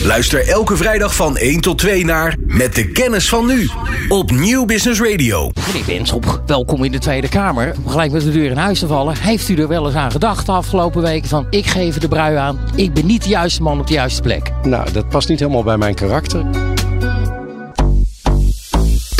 Luister elke vrijdag van 1 tot 2 naar Met de kennis van nu. Op Nieuw Business Radio. Meneer Benschop, welkom in de Tweede Kamer. Om gelijk met de deur in huis te vallen. Heeft u er wel eens aan gedacht de afgelopen weken van... ik geef de brui aan, ik ben niet de juiste man op de juiste plek? Nou, dat past niet helemaal bij mijn karakter.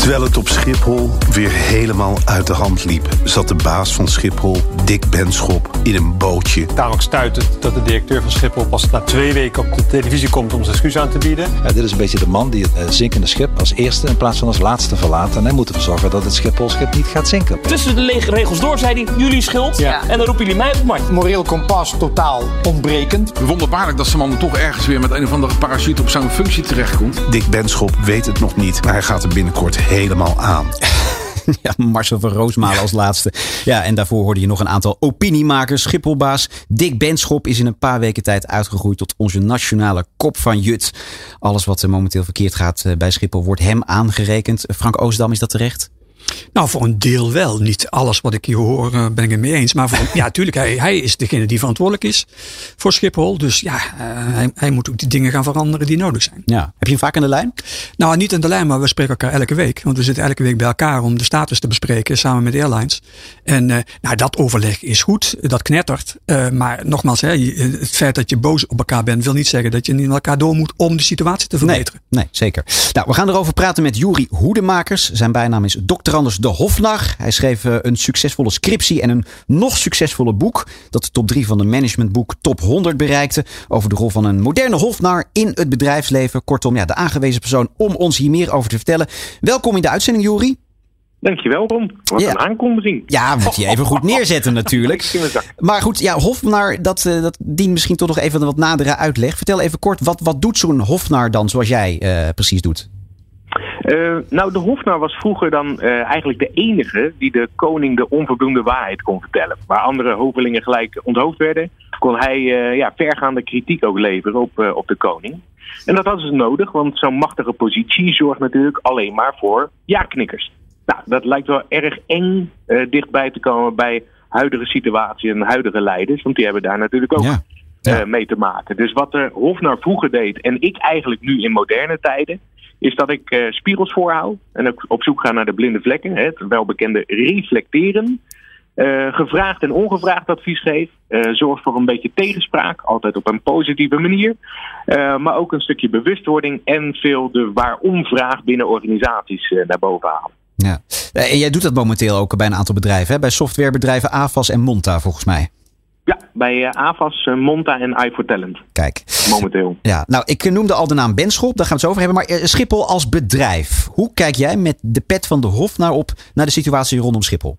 Terwijl het op Schiphol weer helemaal uit de hand liep, zat de baas van Schiphol, Dick Benschop, in een bootje. Daarom stuit het dat de directeur van Schiphol pas na twee weken op de televisie komt om zijn excuus aan te bieden. Ja, dit is een beetje de man die het eh, zinkende schip als eerste in plaats van als laatste verlaat. En hij moet ervoor zorgen dat het Schiphol-schip niet gaat zinken. Tussen de lege regels door zei hij, jullie schuld. En dan roepen jullie mij op het markt. Moreel kompas totaal ontbrekend. Wonderbaarlijk dat ze man toch ergens weer met een of andere parachute op zo'n functie terechtkomt. Dick Benschop weet het nog niet, maar hij gaat er binnenkort helemaal aan. Ja, Marcel van Roosmalen als laatste. Ja, en daarvoor hoorde je nog een aantal opiniemakers. Schipholbaas Dick Benschop is in een paar weken tijd uitgegroeid tot onze nationale kop van Jut. Alles wat er momenteel verkeerd gaat eh, bij Schiphol wordt hem aangerekend. Frank Oostdam, is dat terecht? Nou, voor een deel wel. Niet alles wat ik hier hoor eh, ben ik het mee eens. Maar voor, ja, tuurlijk, hij, hij is degene die verantwoordelijk is voor Schiphol. Dus ja, uh, hij, hij, moet ook die dingen gaan veranderen die nodig zijn. Ja. Heb je hem vaak aan de lijn? Nou, niet aan de lijn, maar we spreken elkaar elke week. Want we zitten elke week bij elkaar om de status te bespreken samen met de airlines. En uh, nou, dat overleg is goed, dat knettert. maar nogmaals, hè, het feit dat je boos op elkaar bent, wil niet zeggen dat je niet met elkaar door moet om de situatie te verbeteren. Nee, nee zeker. Nou, we gaan erover praten met Juri Hoedemakers. Zijn bijnaam is Dr. Anders de Hofnar. Hij schreef een succesvolle scriptie en een nog succesvoller boek. Dat de top 3 van de managementboek Top 100 bereikte. Over de rol van een moderne Hofnar in het bedrijfsleven. Kortom, ja, de aangewezen persoon om ons hier meer over te vertellen. Welkom in de uitzending, Juri. Dankjewel, Ron. Wat ja. een aankondiging. Ja, moet je even goed neerzetten natuurlijk. Maar goed, ja, Hofnar, dat, uh, dat dient misschien toch nog even een wat nadere uitleg. Vertel even kort, wat, wat doet zo'n Hofnar dan zoals jij uh, precies doet? Uh, nou, de Hofnar was vroeger dan uh, eigenlijk de enige die de koning de onvoldoende waarheid kon vertellen. Waar andere hovelingen gelijk onthoofd werden, kon hij uh, ja, vergaande kritiek ook leveren op, op de koning. En dat hadden ze nodig, want zo'n machtige positie zorgt natuurlijk alleen maar voor ja-knikkers. Nou, dat lijkt wel erg eng dichtbij te komen bij huidige situatie en huidige leiders, want die hebben daar natuurlijk ook ja. Ja. mee te maken. Dus wat de Hofnar vroeger deed en ik eigenlijk nu in moderne tijden is dat ik uh, spiegels voorhoud en ook op zoek ga naar de blinde vlekken, het welbekende reflecteren. Uh, gevraagd en ongevraagd advies geef. Uh, zorg voor een beetje tegenspraak, altijd op een positieve manier. maar ook een stukje bewustwording en veel de waarom-vraag binnen organisaties naar boven halen. Ja. En jij doet dat momenteel ook bij een aantal bedrijven, hè? bij softwarebedrijven AVAS en Monta volgens mij. Ja, bij uh, AVAS, uh, Monta en iForTalent. Kijk. Momenteel. Ja, nou, ik noemde al de naam Benschop, daar gaan we het over hebben. Maar Schiphol als bedrijf. Hoe kijk jij met de pet van de Hof naar op naar de situatie rondom Schiphol?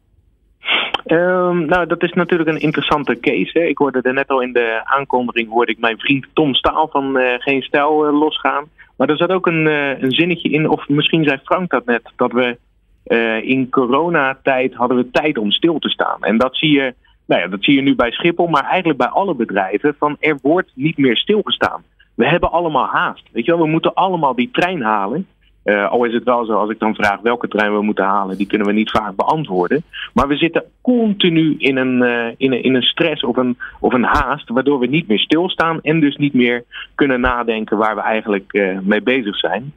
Um, nou, dat is natuurlijk een interessante case. Hè. Ik hoorde er net al in de aankondiging, hoorde ik mijn vriend Tom Staal van Geen Stijl losgaan. Maar er zat ook een, een zinnetje in, of misschien zei Frank dat net, dat we in coronatijd hadden we tijd om stil te staan. En dat zie je nou ja, dat zie je nu bij Schiphol, maar eigenlijk bij alle bedrijven. Van er wordt niet meer stilgestaan. We hebben allemaal haast. Weet je wel, we moeten allemaal die trein halen. Uh, al is het wel zo, als ik dan vraag welke trein we moeten halen, die kunnen we niet vaak beantwoorden. Maar we zitten continu in een, uh, in een, in een stress of een, of een haast, waardoor we niet meer stilstaan en dus niet meer kunnen nadenken waar we eigenlijk uh, mee bezig zijn.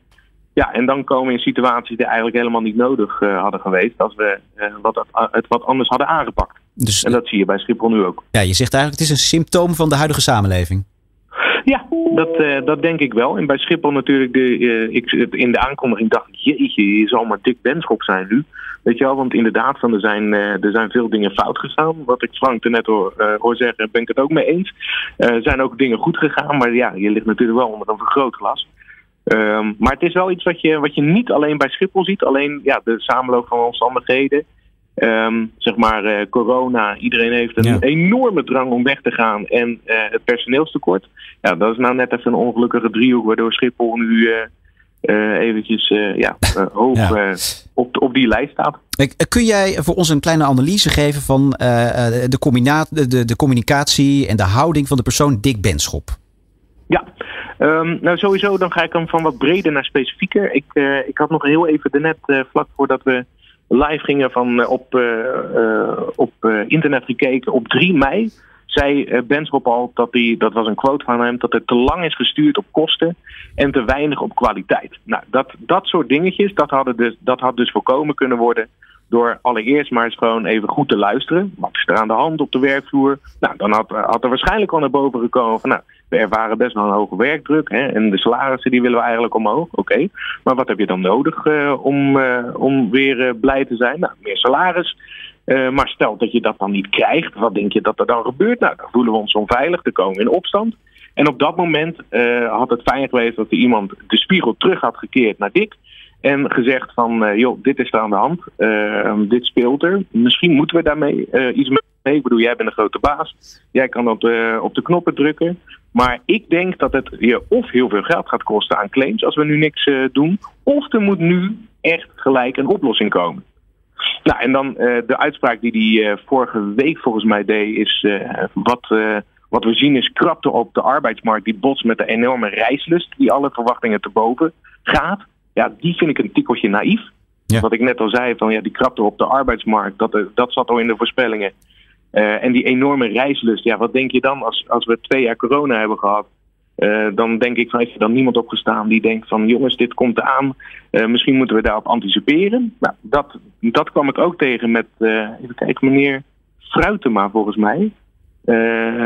Ja, en dan komen we in situaties die eigenlijk helemaal niet nodig hadden geweest als we wat, het wat anders hadden aangepakt. Dus, en dat zie je bij Schiphol nu ook. Ja, je zegt eigenlijk het is een symptoom van de huidige samenleving. Ja, dat, uh, dat denk ik wel. En bij Schiphol natuurlijk, de, uh, ik, in de aankondiging dacht ik, jeetje, je zal maar dik Benschop zijn nu. Weet je wel, want inderdaad, van, er, zijn, uh, er zijn veel dingen fout gegaan. Wat ik Frank er net hoor, hoor zeggen, ben ik het ook mee eens. Er zijn ook dingen goed gegaan, maar ja, je ligt natuurlijk wel onder een vergrootglas. Um, maar het is wel iets wat je, wat je niet alleen bij Schiphol ziet. Alleen ja, de samenloop van omstandigheden. Um, zeg maar uh, corona, iedereen heeft een ja. enorme drang om weg te gaan en uh, het personeelstekort. Ja, dat is nou net even een ongelukkige driehoek waardoor Schiphol nu uh, eventjes ja, hoog ja. op, op die lijst staat. Kun jij voor ons een kleine analyse geven van de, de, de communicatie en de houding van de persoon Dick Benschop? Ja, Um, nou, sowieso, dan ga ik hem van wat breder naar specifieker. Ik, ik had nog heel even daarnet, uh, vlak voordat we live gingen, van, uh, op, op internet gekeken. Op 3 mei zei Benschop al, dat, die, dat was een quote van hem, dat het te lang is gestuurd op kosten en te weinig op kwaliteit. Nou, dat, dat soort dingetjes, dat, hadden dus, dat had dus voorkomen kunnen worden door allereerst maar eens gewoon even goed te luisteren. Wat is er aan de hand op de werkvloer? Nou, dan had, had er waarschijnlijk al naar boven gekomen van, nou, we ervaren best wel een hoge werkdruk. Hè, en de salarissen die willen we eigenlijk omhoog. Oké, maar wat heb je dan nodig uh, om, uh, om weer uh, blij te zijn? Nou, meer salaris. maar stel dat je dat dan niet krijgt, wat denk je dat er dan gebeurt? Nou, dan voelen we ons onveilig, dan komen in opstand. En op dat moment had het fijn geweest dat er iemand de spiegel terug had gekeerd naar Dick. En gezegd van, joh, dit is er aan de hand. dit speelt er. Misschien moeten we daarmee iets mee. Ik bedoel, jij bent een grote baas. Jij kan op de, op de knoppen drukken. Maar ik denk dat het je of heel veel geld gaat kosten aan claims als we nu niks uh, doen, of er moet nu echt gelijk een oplossing komen. Nou, en dan uh, de uitspraak die hij uh, vorige week volgens mij deed, is wat, wat we zien is krapte op de arbeidsmarkt die botst met de enorme reislust die alle verwachtingen te boven gaat. Ja, die vind ik een tikkeltje naïef. Ja. Wat ik net al zei, van ja, die krapte op de arbeidsmarkt, dat, dat zat al in de voorspellingen. Uh, en die enorme reislust, ja, wat denk je dan als, als we twee jaar corona hebben gehad? Uh, dan denk ik van, heeft er dan niemand opgestaan die denkt van, jongens, dit komt eraan. Uh, misschien moeten we daarop anticiperen. Nou, dat, dat kwam ik ook tegen met, even kijken, meneer Fruitema volgens mij.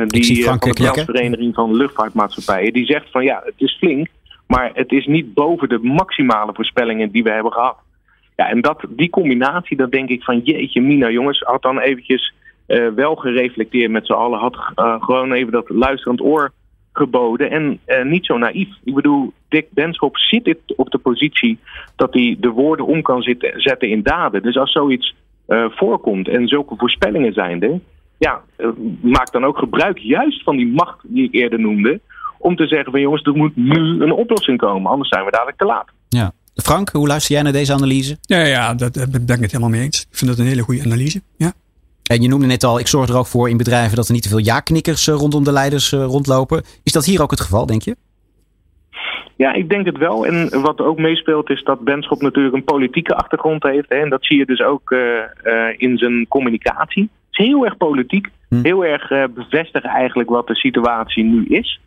die van de Vereniging van Luchtvaartmaatschappijen. Die zegt van, ja, het is flink, maar het is niet boven de maximale voorspellingen die we hebben gehad. Ja, en dat, die combinatie, dat denk ik van, jeetje mina, jongens, had dan eventjes wel gereflecteerd met z'n allen. Had uh, gewoon even dat luisterend oor geboden. En uh, niet zo naïef. Ik bedoel, Dick Benschop zit op de positie dat hij de woorden om kan zitten, zetten in daden. Dus als zoiets voorkomt en zulke voorspellingen zijn er. Ja, maak dan ook gebruik juist van die macht die ik eerder noemde. Om te zeggen van jongens, er moet nu een oplossing komen. Anders zijn we dadelijk te laat. Ja. Frank, hoe luister jij naar deze analyse? Ja, ja dat, daar ben ik het helemaal mee eens. Ik vind dat een hele goede analyse. Ja. En je noemde net al, ik zorg er ook voor in bedrijven dat er niet te veel ja-knikkers rondom de leiders rondlopen. Is dat hier ook het geval, denk je? Ja, ik denk het wel. En wat ook meespeelt is dat Benschop natuurlijk een politieke achtergrond heeft. Hè, en dat zie je dus ook uh, uh, in zijn communicatie. Het is heel erg politiek. Hm. Heel erg uh, bevestigen eigenlijk wat de situatie nu is.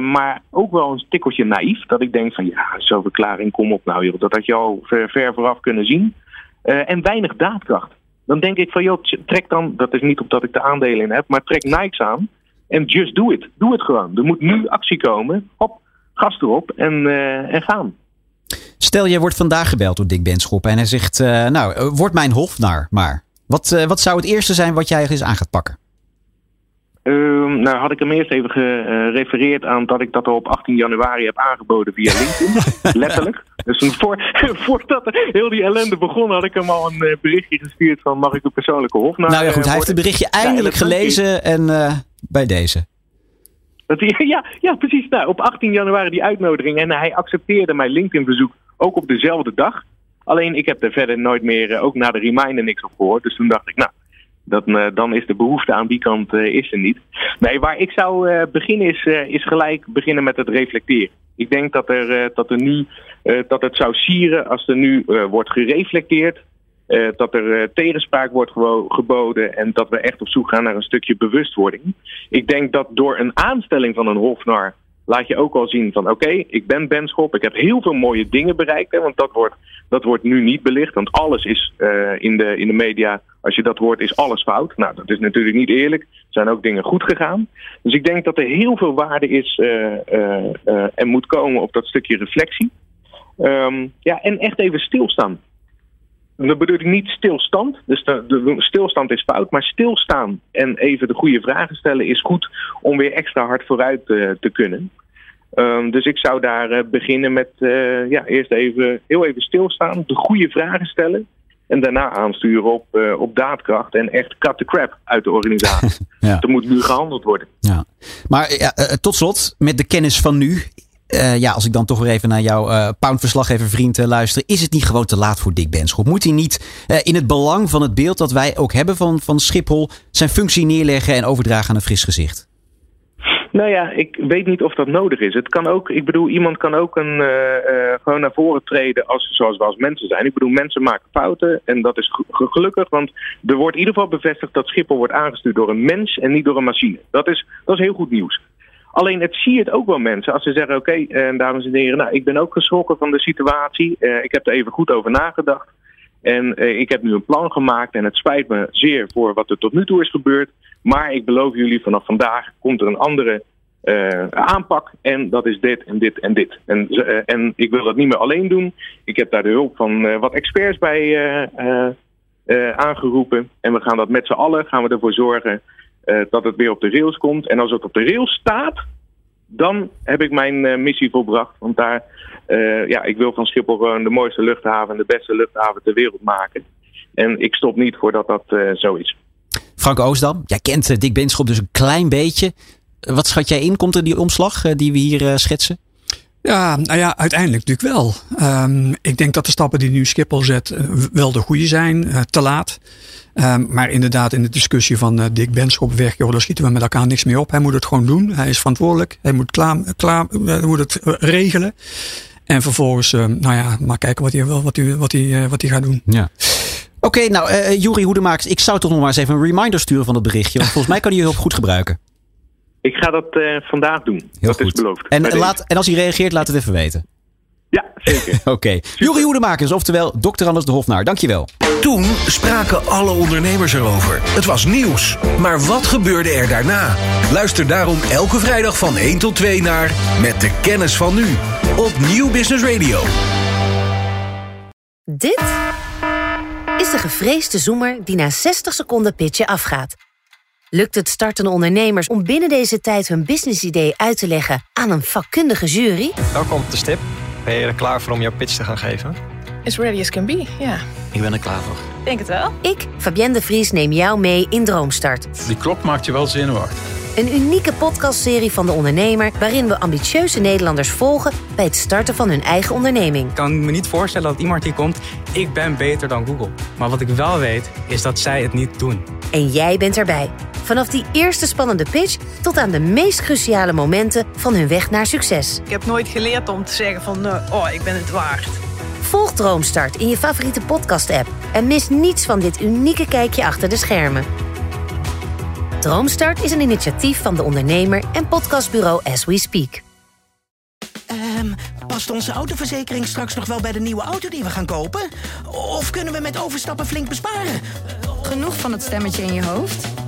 maar ook wel een tikkeltje naïef. Dat ik denk van ja, zo'n verklaring, kom op nou joh. Dat had je al ver, ver vooraf kunnen zien. en weinig daadkracht. Dan denk ik van, joh, trek dan, dat is niet omdat ik de aandelen in heb, maar trek Nikes aan en just do it. Doe het gewoon. Er moet nu actie komen. Hop, gas erop en, uh, en gaan. Stel, je wordt vandaag gebeld door Dick Benschop en hij zegt, uh, nou, eh, word mijn hofnaar maar. Wat, wat zou het eerste zijn wat jij eens aan gaat pakken? Um, nou, had ik hem eerst even gerefereerd aan dat ik dat al op 18 januari heb aangeboden via LinkedIn. Letterlijk. Dus voor, voordat heel die ellende begon, had ik hem al een berichtje gestuurd van mag ik de persoonlijke hof naar Nou ja, goed, hij heeft het berichtje eindelijk ja, gelezen en uh, bij deze. Dat hij, ja, ja, precies. Nou, op 18 januari die uitnodiging en hij accepteerde mijn LinkedIn-verzoek ook op dezelfde dag. Alleen ik heb er verder nooit meer, ook na de reminder, niks op gehoord. Dus toen dacht ik, nou, dat, uh, dan is de behoefte aan die kant uh, is er niet. Nee, waar ik zou uh, beginnen is, is gelijk beginnen met het reflecteren. Ik denk dat er, dat er nu dat het zou sieren als er nu wordt gereflecteerd. dat er tegenspraak wordt geboden en dat we echt op zoek gaan naar een stukje bewustwording. Ik denk dat door een aanstelling van een hofnar laat je ook al zien van oké, ik ben Benschop, ik heb heel veel mooie dingen bereikt. Hè, want dat wordt, dat wordt nu niet belicht, want alles is uh, in, de, in de media, als je dat hoort, is alles fout. Nou, dat is natuurlijk niet eerlijk. Er zijn ook dingen goed gegaan. Dus ik denk dat er heel veel waarde is uh, uh, en moet komen op dat stukje reflectie. Um, ja, en echt even stilstaan. Dat bedoel ik niet stilstand. Dus de, de, stilstand is fout, maar stilstaan en even de goede vragen stellen is goed om weer extra hard vooruit uh, te kunnen. Um, dus ik zou daar uh, beginnen met uh, ja, eerst even heel even stilstaan, de goede vragen stellen. En daarna aansturen op, op daadkracht en echt cut the crap uit de organisatie. ja. Er moet nu gehandeld worden. Ja. Maar ja, tot slot, met de kennis van nu, uh, ja, als ik dan toch weer even naar jouw uh, poundverslaggever vriend uh, luister. Is het niet gewoon te laat voor Dick Benschop? Moet hij niet in het belang van het beeld dat wij ook hebben van, van Schiphol zijn functie neerleggen en overdragen aan een fris gezicht? Nou ja, ik weet niet of dat nodig is. Het kan ook, ik bedoel, iemand kan ook een, gewoon naar voren treden als, zoals we als mensen zijn. Ik bedoel, mensen maken fouten en dat is gelukkig, want er wordt in ieder geval bevestigd dat Schiphol wordt aangestuurd door een mens en niet door een machine. Dat is, dat is heel goed nieuws. Alleen het zie het ook wel mensen als ze zeggen: Oké, okay, dames en heren, nou, ik ben ook geschrokken van de situatie. Uh, ik heb er even goed over nagedacht. En uh, ik heb nu een plan gemaakt en het spijt me zeer voor wat er tot nu toe is gebeurd. Maar ik beloof jullie, vanaf vandaag komt er een andere aanpak. En dat is dit en dit en dit. En, en ik wil dat niet meer alleen doen. Ik heb daar de hulp van wat experts bij aangeroepen. En we gaan dat met z'n allen gaan we ervoor zorgen dat het weer op de rails komt. En als het op de rails staat, dan heb ik mijn missie volbracht. Want daar, ja, ik wil van Schiphol gewoon de mooiste luchthaven, de beste luchthaven ter wereld maken. En ik stop niet voordat dat zo is. Frank Oosdam, jij kent Dick Benschop dus een klein beetje. Wat schat jij in? Komt er die omslag die we hier schetsen? Ja, nou ja, uiteindelijk natuurlijk wel. Um, ik denk dat de stappen die nu Schiphol zet wel de goede zijn, te laat. Um, maar inderdaad, in de discussie van Dick Benschop weg, joh, daar schieten we met elkaar niks mee op. Hij moet het gewoon doen. Hij is verantwoordelijk. Hij moet, klaar, klaar, moet het regelen. En vervolgens, nou ja, maar kijken wat hij, wat hij, wat hij, wat hij gaat doen. Ja. Oké, okay, nou, uh, Jury Hoedemakers, ik zou toch nog maar eens even een reminder sturen van dat berichtje. Want volgens mij kan hij je heel goed gebruiken. Ik ga dat uh, vandaag doen. Heel dat goed. is beloofd. En, laat, en als hij reageert, laat het even weten. Ja, zeker. Oké. Okay. Jury Hoedemakers, oftewel Dr. Anders de Hofnaar. Dankjewel. Toen spraken alle ondernemers erover. Het was nieuws. Maar wat gebeurde er daarna? Luister daarom elke vrijdag van 1 tot 2 naar Met de Kennis van Nu. Op Nieuw Business Radio. Dit is de gevreesde zoemer die na 60 seconden pitchen afgaat. Lukt het startende ondernemers om binnen deze tijd hun businessidee uit te leggen aan een vakkundige jury? Welkom op de stip. Ben je er klaar voor om jouw pitch te gaan geven? As ready as can be, ja. Ik ben er klaar voor. Denk het wel. Ik, Fabienne de Vries, neem jou mee in Droomstart. Die klok maakt je wel zenuwachtig. Een unieke podcastserie van de ondernemer... waarin we ambitieuze Nederlanders volgen... bij het starten van hun eigen onderneming. Ik kan me niet voorstellen dat iemand hier komt... ik ben beter dan Google. Maar wat ik wel weet, is dat zij het niet doen. En jij bent erbij. Vanaf die eerste spannende pitch... tot aan de meest cruciale momenten van hun weg naar succes. Ik heb nooit geleerd om te zeggen van... Uh, oh, ik ben het waard. Volg Droomstart in je favoriete podcast-app... en mis niets van dit unieke kijkje achter de schermen. Droomstart is een initiatief van de ondernemer en podcastbureau As We Speak. Um, past onze autoverzekering straks nog wel bij de nieuwe auto die we gaan kopen? Of kunnen we met overstappen flink besparen? Genoeg van het stemmetje in je hoofd?